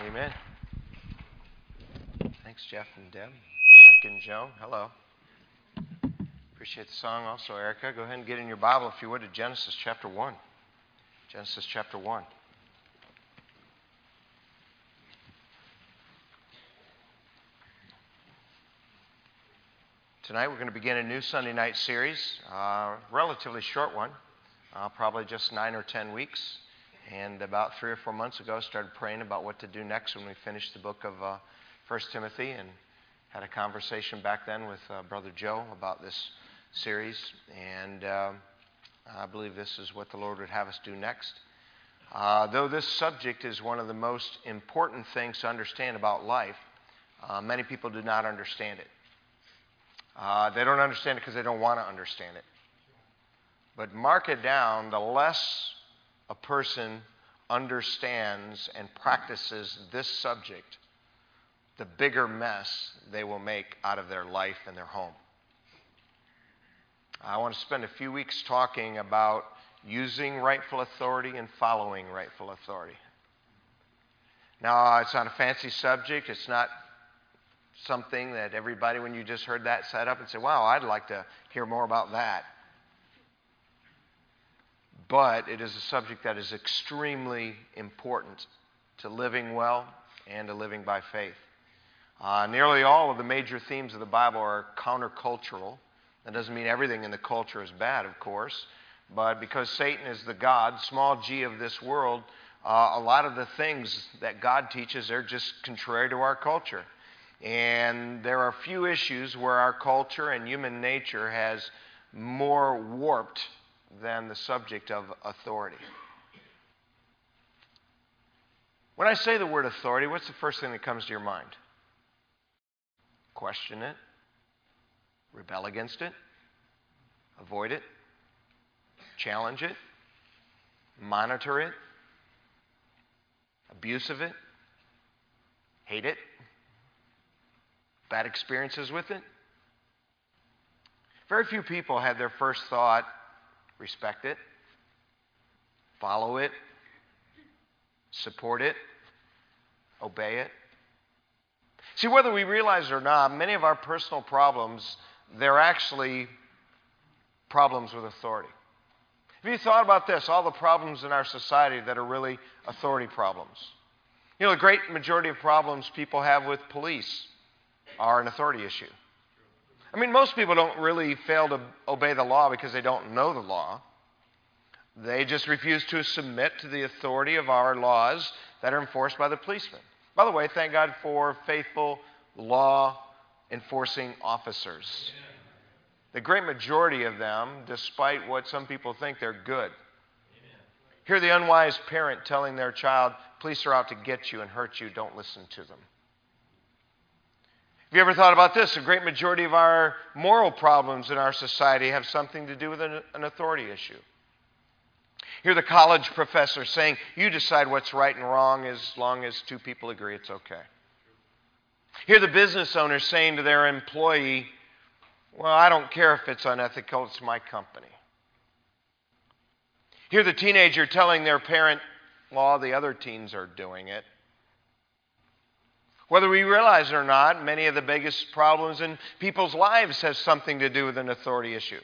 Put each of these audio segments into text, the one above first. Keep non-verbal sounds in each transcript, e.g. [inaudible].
Amen. Thanks, Jeff and Deb. Mike and Joe, hello. Appreciate the song also, Erica. Go ahead and get in your Bible, if you would, to Genesis chapter 1. Genesis chapter 1. Tonight we're going to begin a new Sunday night series, uh, relatively short one, uh, probably just nine or ten weeks. And about three or four months ago, I started praying about what to do next when we finished the book of uh, 1 Timothy, and had a conversation back then with uh, Brother Joe about this series. And uh, I believe this is what the Lord would have us do next. Uh, though this subject is one of the most important things to understand about life, uh, many people do not understand it. Uh, they don't understand it because they don't want to understand it. But mark it down the less a person understands and practices this subject, the bigger mess they will make out of their life and their home. I want to spend a few weeks talking about using rightful authority and following rightful authority. Now, it's not a fancy subject. It's not something that everybody, when you just heard that, set up and said, Wow, I'd like to hear more about that but it is a subject that is extremely important to living well and to living by faith. Uh, nearly all of the major themes of the Bible are countercultural. That doesn't mean everything in the culture is bad, of course, but because Satan is the God, small g of this world, uh, a lot of the things that God teaches are just contrary to our culture. And there are few issues where our culture and human nature has more warped than the subject of authority. When I say the word authority, what's the first thing that comes to your mind? Question it, rebel against it, avoid it, challenge it, monitor it, abuse of it, hate it, bad experiences with it. Very few people had their first thought respect it, follow it, support it, obey it. See, whether we realize it or not, many of our personal problems, they're actually problems with authority. Have you thought about this? All the problems in our society that are really authority problems. You know, the great majority of problems people have with police are an authority issue. I mean, most people don't really fail to obey the law because they don't know the law. They just refuse to submit to the authority of our laws that are enforced by the policeman. By the way, thank God for faithful law enforcing officers. The great majority of them, despite what some people think, they're good. Hear the unwise parent telling their child, Police are out to get you and hurt you, don't listen to them. Have you ever thought about this? A great majority of our moral problems in our society have something to do with an, an authority issue. Hear the college professor saying, You decide what's right and wrong as long as two people agree it's okay. Hear the business owner saying to their employee, Well, I don't care if it's unethical, it's my company. Hear the teenager telling their parent, Well, the other teens are doing it. Whether we realize it or not, many of the biggest problems in people's lives have something to do with an authority issue.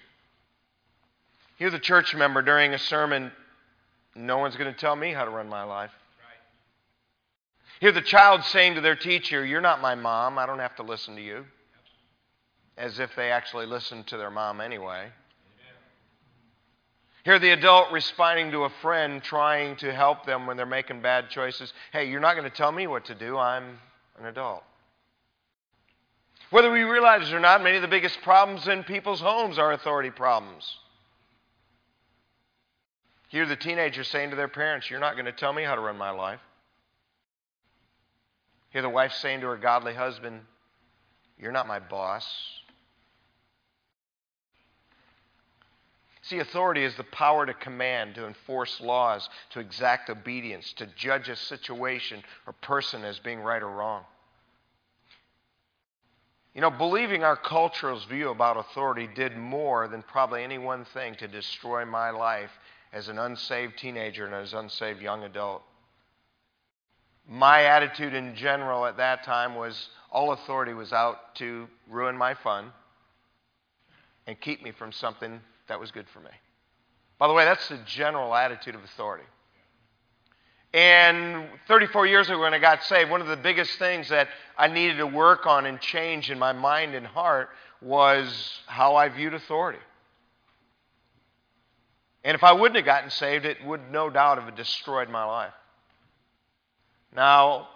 Hear the church member during a sermon, no one's going to tell me how to run my life. Hear the child saying to their teacher, You're not my mom, I don't have to listen to you. As if they actually listened to their mom anyway. Hear the adult responding to a friend trying to help them when they're making bad choices. Hey, you're not going to tell me what to do. I'm an adult. Whether we realize it or not, many of the biggest problems in people's homes are authority problems. Hear the teenagers saying to their parents, You're not going to tell me how to run my life. Hear the wife saying to her godly husband, You're not my boss. See, authority is the power to command, to enforce laws, to exact obedience, to judge a situation or person as being right or wrong. You know, believing our culture's view about authority did more than probably any one thing to destroy my life as an unsaved teenager and as an unsaved young adult. my attitude in general at that time was all authority was out to ruin my fun and keep me from something that was good for me. By the way, that's the general attitude of authority. And 34 years ago, when I got saved, one of the biggest things that I needed to work on and change in my mind and heart was how I viewed authority. And if I wouldn't have gotten saved, it would no doubt have destroyed my life. Now,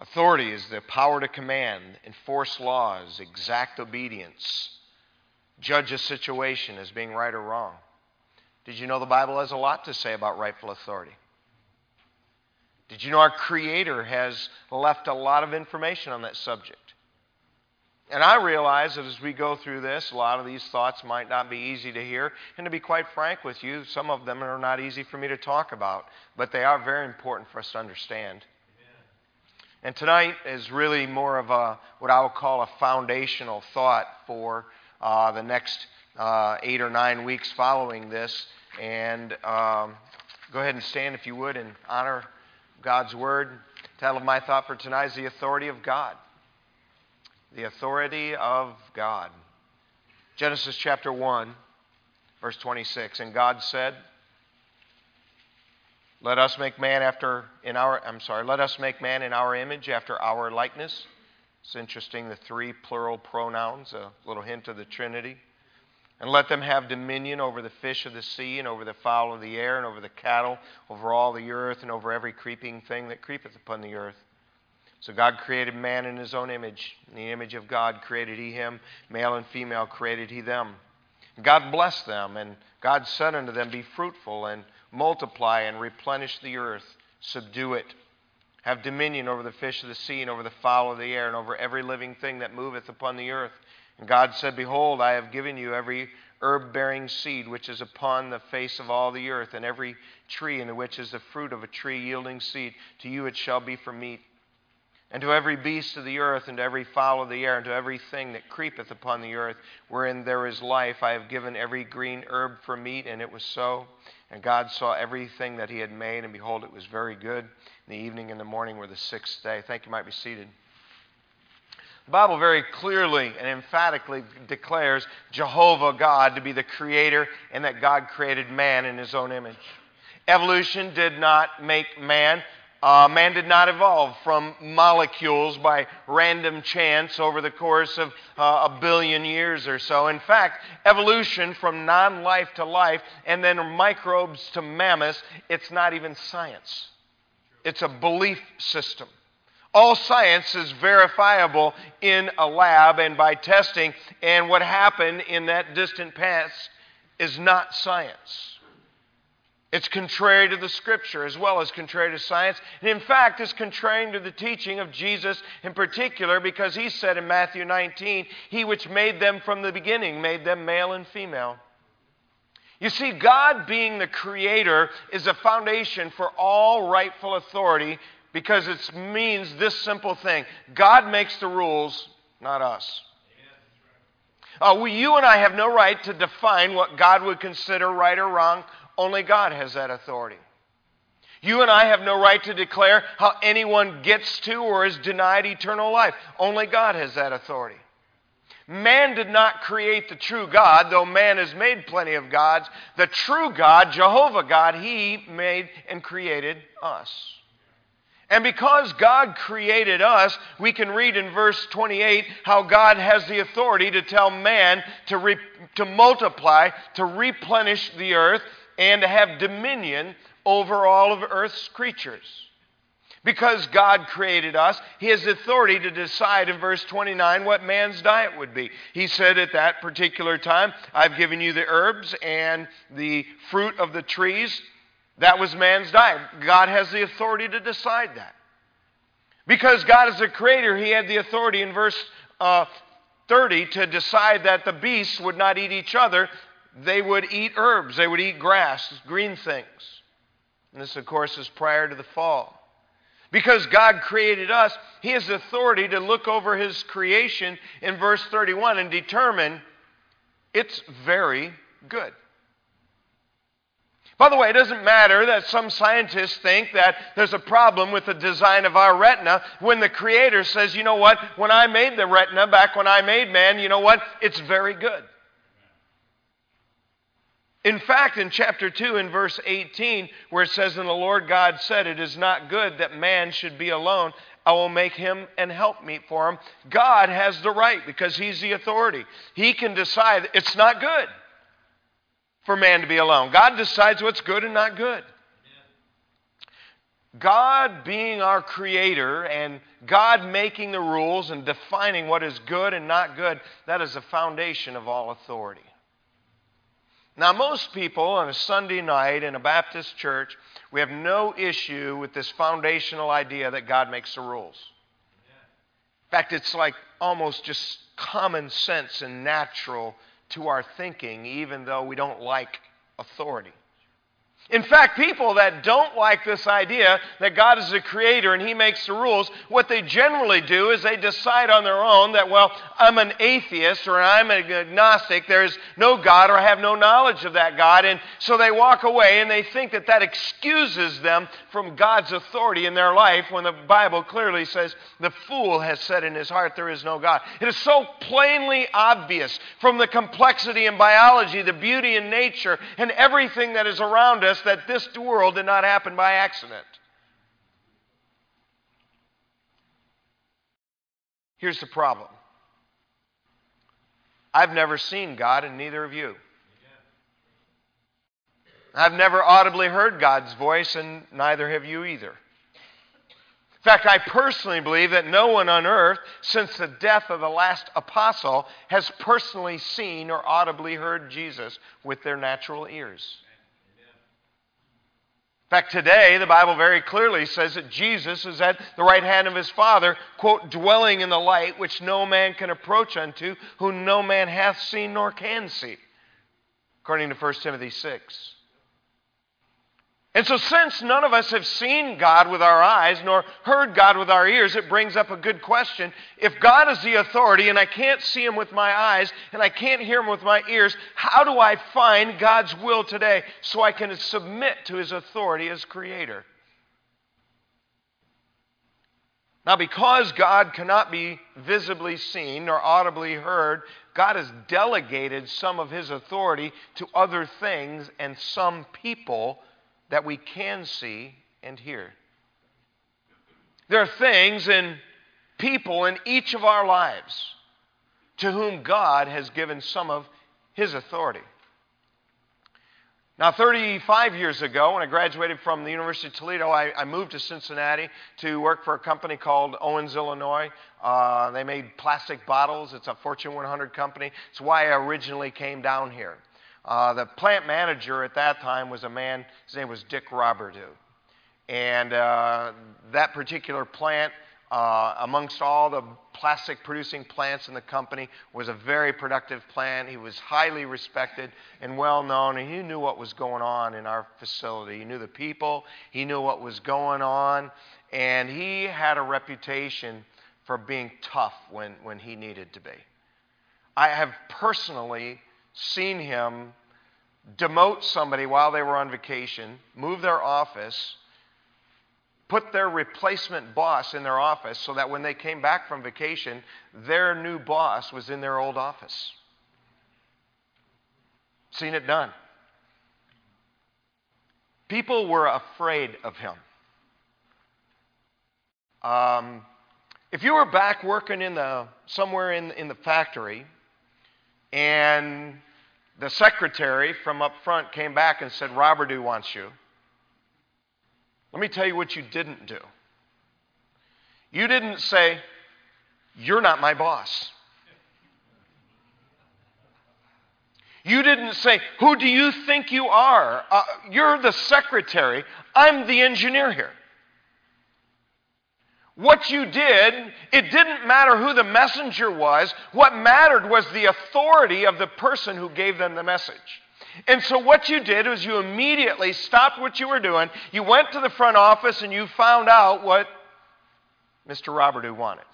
authority is the power to command, enforce laws, exact obedience, judge a situation as being right or wrong. Did you know the Bible has a lot to say about rightful authority? Did you know our Creator has left a lot of information on that subject? And I realize that as we go through this, a lot of these thoughts might not be easy to hear. And to be quite frank with you, some of them are not easy for me to talk about, but they are very important for us to understand. And tonight is really more of a what I would call a foundational thought for uh, the next uh, eight or nine weeks following this. And um, go ahead and stand if you would and honor God's Word. The title of my thought for tonight is The Authority of God. The Authority of God. Genesis chapter 1, verse 26. And God said, Let us make man after in our I'm sorry, let us make man in our image after our likeness. It's interesting the three plural pronouns, a little hint of the Trinity. And let them have dominion over the fish of the sea, and over the fowl of the air, and over the cattle, over all the earth, and over every creeping thing that creepeth upon the earth. So God created man in his own image. In the image of God created he him, male and female created he them. God blessed them, and God said unto them, Be fruitful, and multiply, and replenish the earth, subdue it. Have dominion over the fish of the sea, and over the fowl of the air, and over every living thing that moveth upon the earth and God said, Behold, I have given you every herb bearing seed which is upon the face of all the earth, and every tree in the which is the fruit of a tree yielding seed. To you it shall be for meat. And to every beast of the earth, and to every fowl of the air, and to every thing that creepeth upon the earth, wherein there is life, I have given every green herb for meat. And it was so. And God saw everything that He had made, and behold, it was very good. The evening and the morning were the sixth day. Thank you. Might be seated. The Bible very clearly and emphatically declares Jehovah God to be the creator and that God created man in his own image. Evolution did not make man. Uh, man did not evolve from molecules by random chance over the course of uh, a billion years or so. In fact, evolution from non life to life and then microbes to mammoths, it's not even science, it's a belief system. All science is verifiable in a lab and by testing, and what happened in that distant past is not science. It's contrary to the scripture as well as contrary to science. And in fact, it's contrary to the teaching of Jesus in particular because he said in Matthew 19, He which made them from the beginning made them male and female. You see, God being the creator is a foundation for all rightful authority because it means this simple thing God makes the rules, not us. Uh, you and I have no right to define what God would consider right or wrong. Only God has that authority. You and I have no right to declare how anyone gets to or is denied eternal life. Only God has that authority. Man did not create the true God, though man has made plenty of gods. The true God, Jehovah God, He made and created us. And because God created us, we can read in verse 28 how God has the authority to tell man to, re- to multiply, to replenish the earth, and to have dominion over all of earth's creatures. Because God created us, He has authority to decide in verse 29 what man's diet would be. He said at that particular time, I've given you the herbs and the fruit of the trees that was man's diet. God has the authority to decide that. Because God is the creator, He had the authority in verse uh, 30 to decide that the beasts would not eat each other. They would eat herbs, they would eat grass, green things. And this, of course, is prior to the fall. Because God created us, He has authority to look over His creation in verse 31 and determine it's very good. By the way, it doesn't matter that some scientists think that there's a problem with the design of our retina when the Creator says, you know what, when I made the retina, back when I made man, you know what, it's very good. In fact, in chapter 2, in verse 18, where it says, And the Lord God said, It is not good that man should be alone. I will make him and help meet for him. God has the right because he's the authority. He can decide it's not good for man to be alone. God decides what's good and not good. God being our creator and God making the rules and defining what is good and not good, that is the foundation of all authority. Now, most people on a Sunday night in a Baptist church, we have no issue with this foundational idea that God makes the rules. In fact, it's like almost just common sense and natural to our thinking, even though we don't like authority. In fact, people that don't like this idea that God is a creator and He makes the rules, what they generally do is they decide on their own that, well, I'm an atheist or I'm an agnostic, there's no God or I have no knowledge of that God. And so they walk away and they think that that excuses them from God's authority in their life when the Bible clearly says, the fool has said in his heart, there is no God. It is so plainly obvious from the complexity in biology, the beauty in nature, and everything that is around us that this world did not happen by accident. Here's the problem I've never seen God, and neither of you. I've never audibly heard God's voice, and neither have you either. In fact, I personally believe that no one on earth, since the death of the last apostle, has personally seen or audibly heard Jesus with their natural ears. In fact, today, the Bible very clearly says that Jesus is at the right hand of his Father, quote, dwelling in the light which no man can approach unto, whom no man hath seen nor can see, according to 1 Timothy 6. And so, since none of us have seen God with our eyes nor heard God with our ears, it brings up a good question. If God is the authority and I can't see Him with my eyes and I can't hear Him with my ears, how do I find God's will today so I can submit to His authority as Creator? Now, because God cannot be visibly seen nor audibly heard, God has delegated some of His authority to other things and some people that we can see and hear. There are things and people in each of our lives to whom God has given some of His authority. Now, 35 years ago, when I graduated from the University of Toledo, I, I moved to Cincinnati to work for a company called Owens, Illinois. Uh, they made plastic bottles. It's a Fortune 100 company. It's why I originally came down here. Uh, the plant manager at that time was a man, his name was Dick Roberdeau. And uh, that particular plant, uh, amongst all the plastic producing plants in the company, was a very productive plant. He was highly respected and well known, and he knew what was going on in our facility. He knew the people, he knew what was going on, and he had a reputation for being tough when, when he needed to be. I have personally seen him demote somebody while they were on vacation, move their office, put their replacement boss in their office so that when they came back from vacation, their new boss was in their old office. Seen it done. People were afraid of him. Um, if you were back working in the somewhere in, in the factory and the secretary from up front came back and said, Roberdeau wants you. Let me tell you what you didn't do. You didn't say, You're not my boss. You didn't say, Who do you think you are? Uh, you're the secretary. I'm the engineer here. What you did, it didn't matter who the messenger was. What mattered was the authority of the person who gave them the message. And so, what you did was you immediately stopped what you were doing. You went to the front office and you found out what Mr. Roberdeau wanted.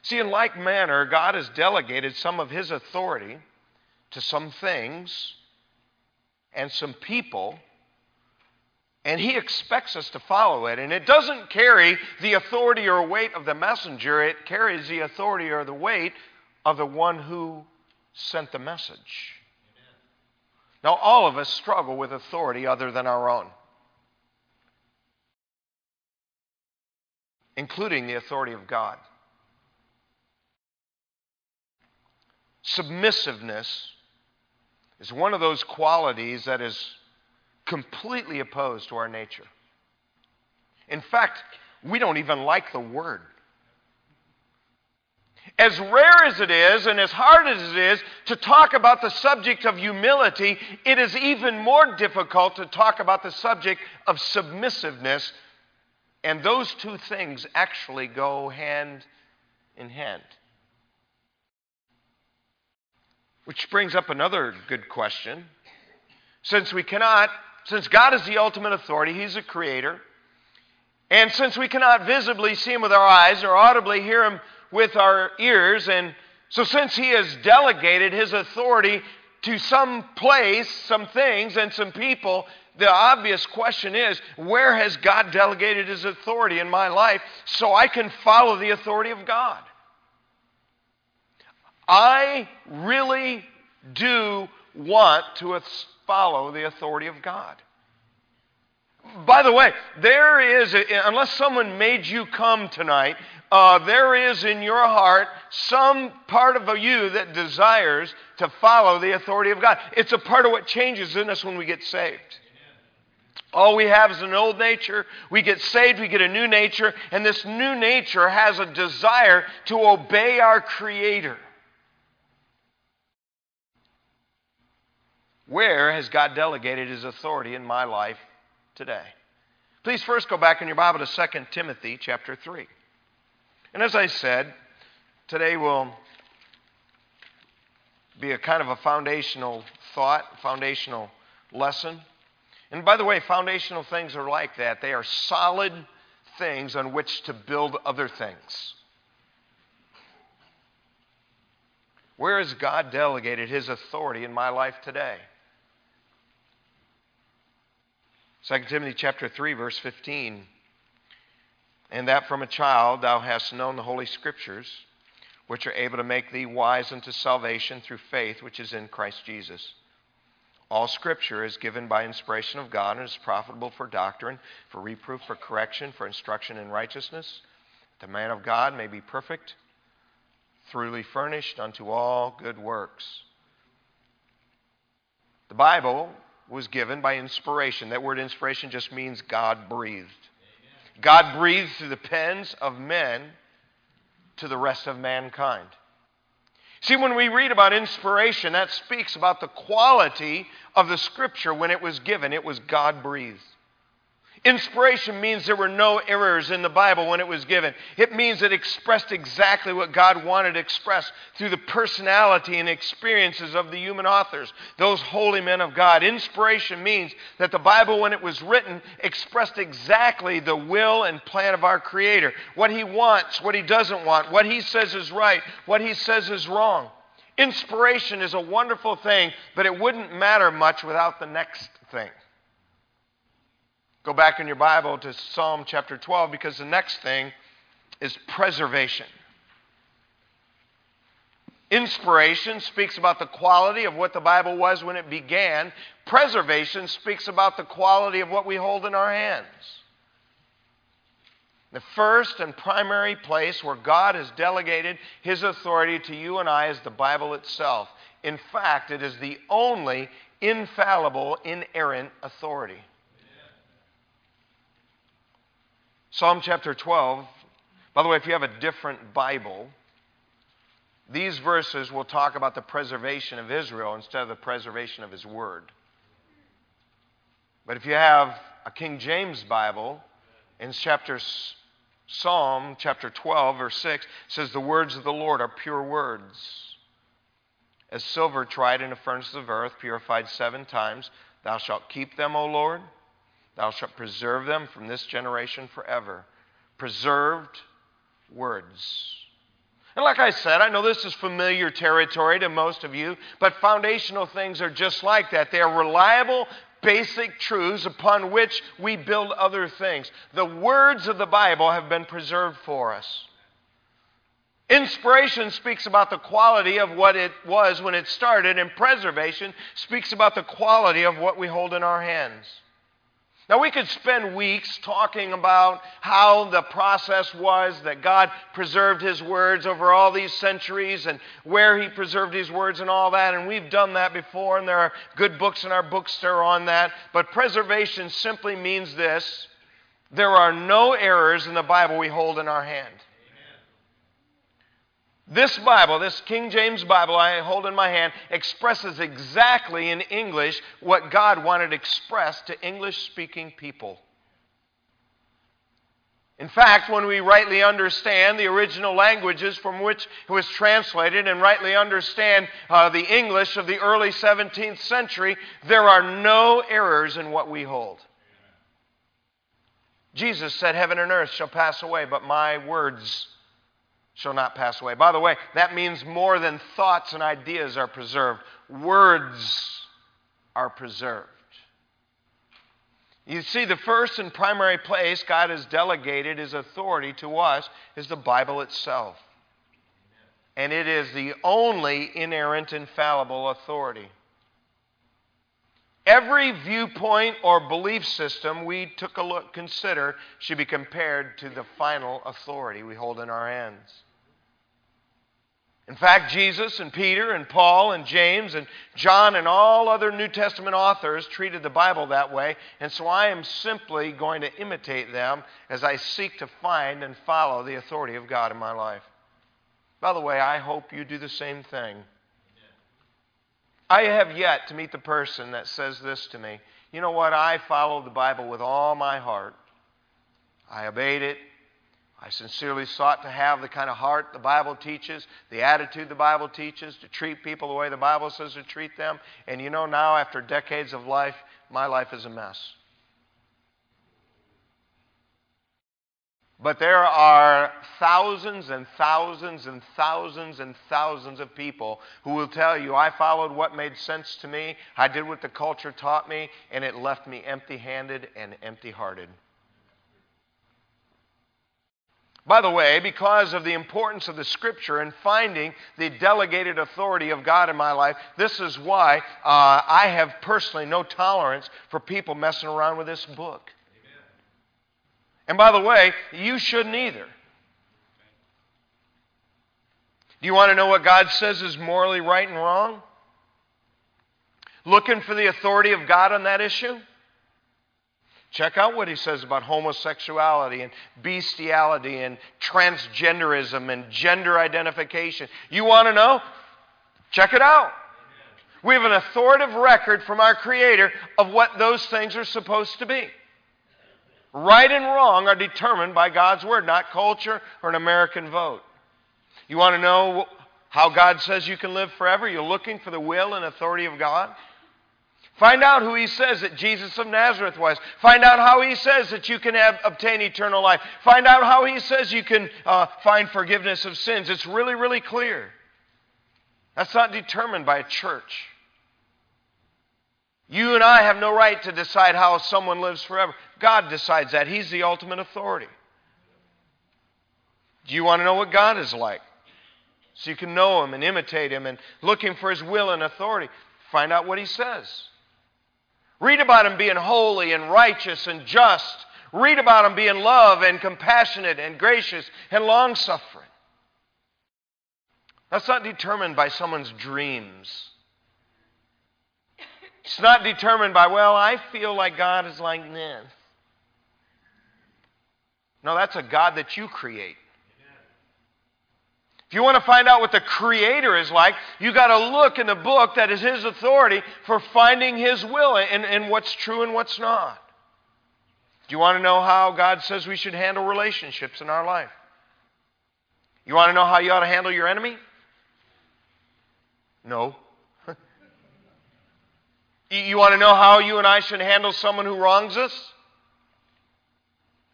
See, in like manner, God has delegated some of His authority to some things and some people, and he expects us to follow it. And it doesn't carry the authority or weight of the messenger, it carries the authority or the weight of the one who sent the message. Now, all of us struggle with authority other than our own, including the authority of God. Submissiveness is one of those qualities that is completely opposed to our nature. In fact, we don't even like the word. As rare as it is and as hard as it is to talk about the subject of humility, it is even more difficult to talk about the subject of submissiveness. And those two things actually go hand in hand. Which brings up another good question. Since we cannot, since God is the ultimate authority, He's a creator, and since we cannot visibly see Him with our eyes or audibly hear Him with our ears, and so since He has delegated His authority to some place, some things, and some people, the obvious question is where has God delegated His authority in my life so I can follow the authority of God? I really do want to follow the authority of God. By the way, there is, unless someone made you come tonight, uh, there is in your heart some part of you that desires to follow the authority of God. It's a part of what changes in us when we get saved. All we have is an old nature. We get saved, we get a new nature, and this new nature has a desire to obey our Creator. Where has God delegated his authority in my life today? Please first go back in your Bible to 2 Timothy chapter 3. And as I said, today will be a kind of a foundational thought, foundational lesson. And by the way, foundational things are like that. They are solid things on which to build other things. Where has God delegated his authority in my life today? 2 Timothy chapter 3 verse 15 and that from a child thou hast known the holy scriptures which are able to make thee wise unto salvation through faith which is in Christ Jesus. All scripture is given by inspiration of God and is profitable for doctrine for reproof for correction for instruction in righteousness the man of God may be perfect thoroughly furnished unto all good works. The Bible was given by inspiration. That word inspiration just means God breathed. God breathed through the pens of men to the rest of mankind. See, when we read about inspiration, that speaks about the quality of the scripture when it was given. It was God breathed. Inspiration means there were no errors in the Bible when it was given. It means it expressed exactly what God wanted to express through the personality and experiences of the human authors, those holy men of God. Inspiration means that the Bible, when it was written, expressed exactly the will and plan of our Creator what He wants, what He doesn't want, what He says is right, what He says is wrong. Inspiration is a wonderful thing, but it wouldn't matter much without the next thing. Go back in your Bible to Psalm chapter 12 because the next thing is preservation. Inspiration speaks about the quality of what the Bible was when it began. Preservation speaks about the quality of what we hold in our hands. The first and primary place where God has delegated His authority to you and I is the Bible itself. In fact, it is the only infallible, inerrant authority. Psalm chapter 12. By the way, if you have a different Bible, these verses will talk about the preservation of Israel instead of the preservation of his word. But if you have a King James Bible, in chapter Psalm chapter 12 verse 6 says the words of the Lord are pure words. As silver tried in a furnace of earth, purified seven times, thou shalt keep them, O Lord. Thou shalt preserve them from this generation forever. Preserved words. And like I said, I know this is familiar territory to most of you, but foundational things are just like that. They are reliable, basic truths upon which we build other things. The words of the Bible have been preserved for us. Inspiration speaks about the quality of what it was when it started, and preservation speaks about the quality of what we hold in our hands. Now, we could spend weeks talking about how the process was that God preserved His words over all these centuries and where He preserved His words and all that, and we've done that before, and there are good books in our bookstore on that. But preservation simply means this there are no errors in the Bible we hold in our hand. This Bible, this King James Bible I hold in my hand, expresses exactly in English what God wanted expressed to English speaking people. In fact, when we rightly understand the original languages from which it was translated and rightly understand uh, the English of the early 17th century, there are no errors in what we hold. Jesus said, Heaven and earth shall pass away, but my words shall not pass away. By the way, that means more than thoughts and ideas are preserved, words are preserved. You see, the first and primary place God has delegated his authority to us is the Bible itself. And it is the only inerrant, infallible authority. Every viewpoint or belief system we took a look, consider, should be compared to the final authority we hold in our hands. In fact, Jesus and Peter and Paul and James and John and all other New Testament authors treated the Bible that way, and so I am simply going to imitate them as I seek to find and follow the authority of God in my life. By the way, I hope you do the same thing. I have yet to meet the person that says this to me. You know what? I follow the Bible with all my heart. I obeyed it. I sincerely sought to have the kind of heart the Bible teaches, the attitude the Bible teaches, to treat people the way the Bible says to treat them. And you know, now, after decades of life, my life is a mess. But there are thousands and thousands and thousands and thousands of people who will tell you, I followed what made sense to me, I did what the culture taught me, and it left me empty handed and empty hearted. By the way, because of the importance of the Scripture and finding the delegated authority of God in my life, this is why uh, I have personally no tolerance for people messing around with this book. Amen. And by the way, you shouldn't either. Do you want to know what God says is morally right and wrong? Looking for the authority of God on that issue? Check out what he says about homosexuality and bestiality and transgenderism and gender identification. You want to know? Check it out. We have an authoritative record from our Creator of what those things are supposed to be. Right and wrong are determined by God's Word, not culture or an American vote. You want to know how God says you can live forever? You're looking for the will and authority of God? Find out who he says that Jesus of Nazareth was. Find out how he says that you can have, obtain eternal life. Find out how he says you can uh, find forgiveness of sins. It's really, really clear. That's not determined by a church. You and I have no right to decide how someone lives forever. God decides that. He's the ultimate authority. Do you want to know what God is like? So you can know Him and imitate Him and looking for His will and authority. Find out what He says. Read about him being holy and righteous and just. Read about him being love and compassionate and gracious and long suffering. That's not determined by someone's dreams. It's not determined by, well, I feel like God is like this. No, that's a God that you create. If you want to find out what the Creator is like, you got to look in the book that is His authority for finding His will and, and what's true and what's not. Do you want to know how God says we should handle relationships in our life? You want to know how you ought to handle your enemy? No. [laughs] you want to know how you and I should handle someone who wrongs us?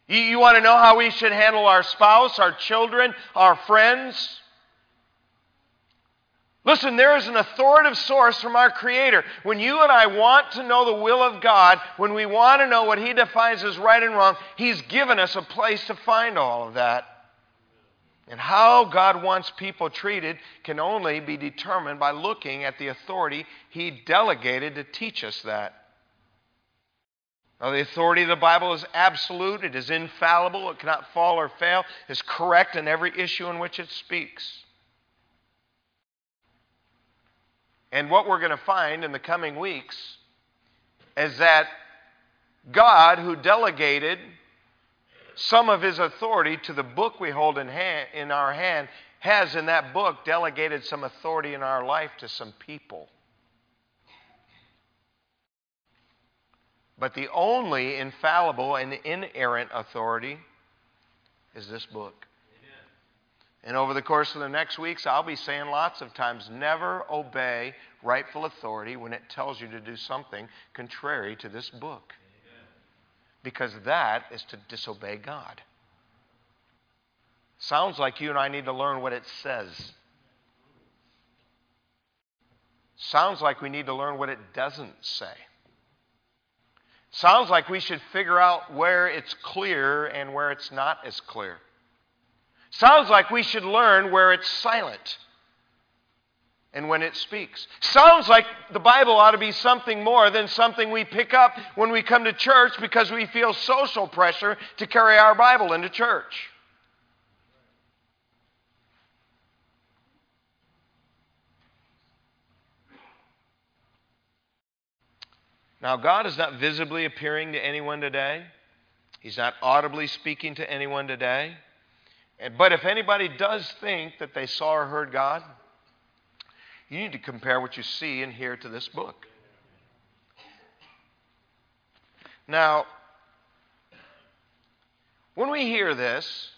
You, you want to know how we should handle our spouse, our children, our friends? Listen, there is an authoritative source from our Creator. When you and I want to know the will of God, when we want to know what He defines as right and wrong, He's given us a place to find all of that. And how God wants people treated can only be determined by looking at the authority He delegated to teach us that. Now, the authority of the Bible is absolute, it is infallible, it cannot fall or fail, it is correct in every issue in which it speaks. And what we're going to find in the coming weeks is that God, who delegated some of his authority to the book we hold in, hand, in our hand, has in that book delegated some authority in our life to some people. But the only infallible and inerrant authority is this book. And over the course of the next weeks, I'll be saying lots of times never obey rightful authority when it tells you to do something contrary to this book. Because that is to disobey God. Sounds like you and I need to learn what it says. Sounds like we need to learn what it doesn't say. Sounds like we should figure out where it's clear and where it's not as clear. Sounds like we should learn where it's silent and when it speaks. Sounds like the Bible ought to be something more than something we pick up when we come to church because we feel social pressure to carry our Bible into church. Now, God is not visibly appearing to anyone today. He's not audibly speaking to anyone today. But if anybody does think that they saw or heard God, you need to compare what you see and hear to this book. Now, when we hear this,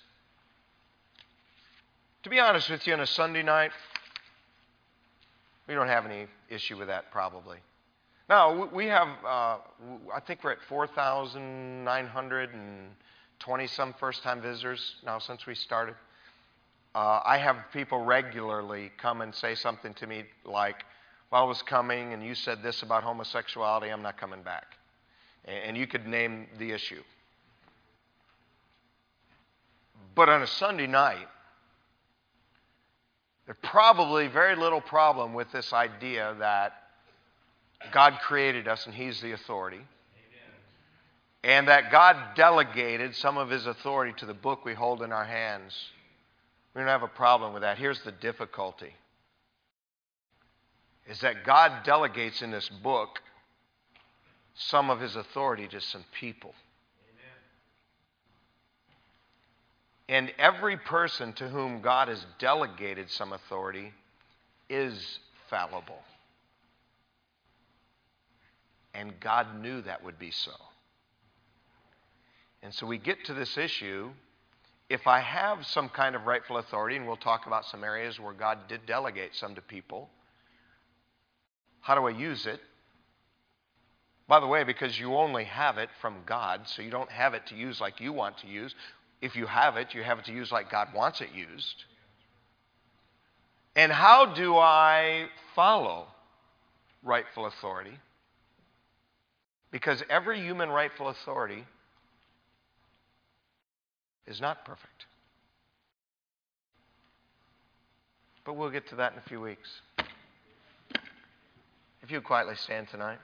to be honest with you, on a Sunday night, we don't have any issue with that probably. Now, we have, uh, I think we're at 4,900 and 20 some first time visitors now since we started. Uh, I have people regularly come and say something to me like, Well, I was coming and you said this about homosexuality, I'm not coming back. And, and you could name the issue. But on a Sunday night, there's probably very little problem with this idea that God created us and He's the authority and that God delegated some of his authority to the book we hold in our hands. We don't have a problem with that. Here's the difficulty is that God delegates in this book some of his authority to some people. Amen. And every person to whom God has delegated some authority is fallible. And God knew that would be so. And so we get to this issue. If I have some kind of rightful authority, and we'll talk about some areas where God did delegate some to people, how do I use it? By the way, because you only have it from God, so you don't have it to use like you want to use. If you have it, you have it to use like God wants it used. And how do I follow rightful authority? Because every human rightful authority is not perfect. But we'll get to that in a few weeks. If you quietly stand tonight.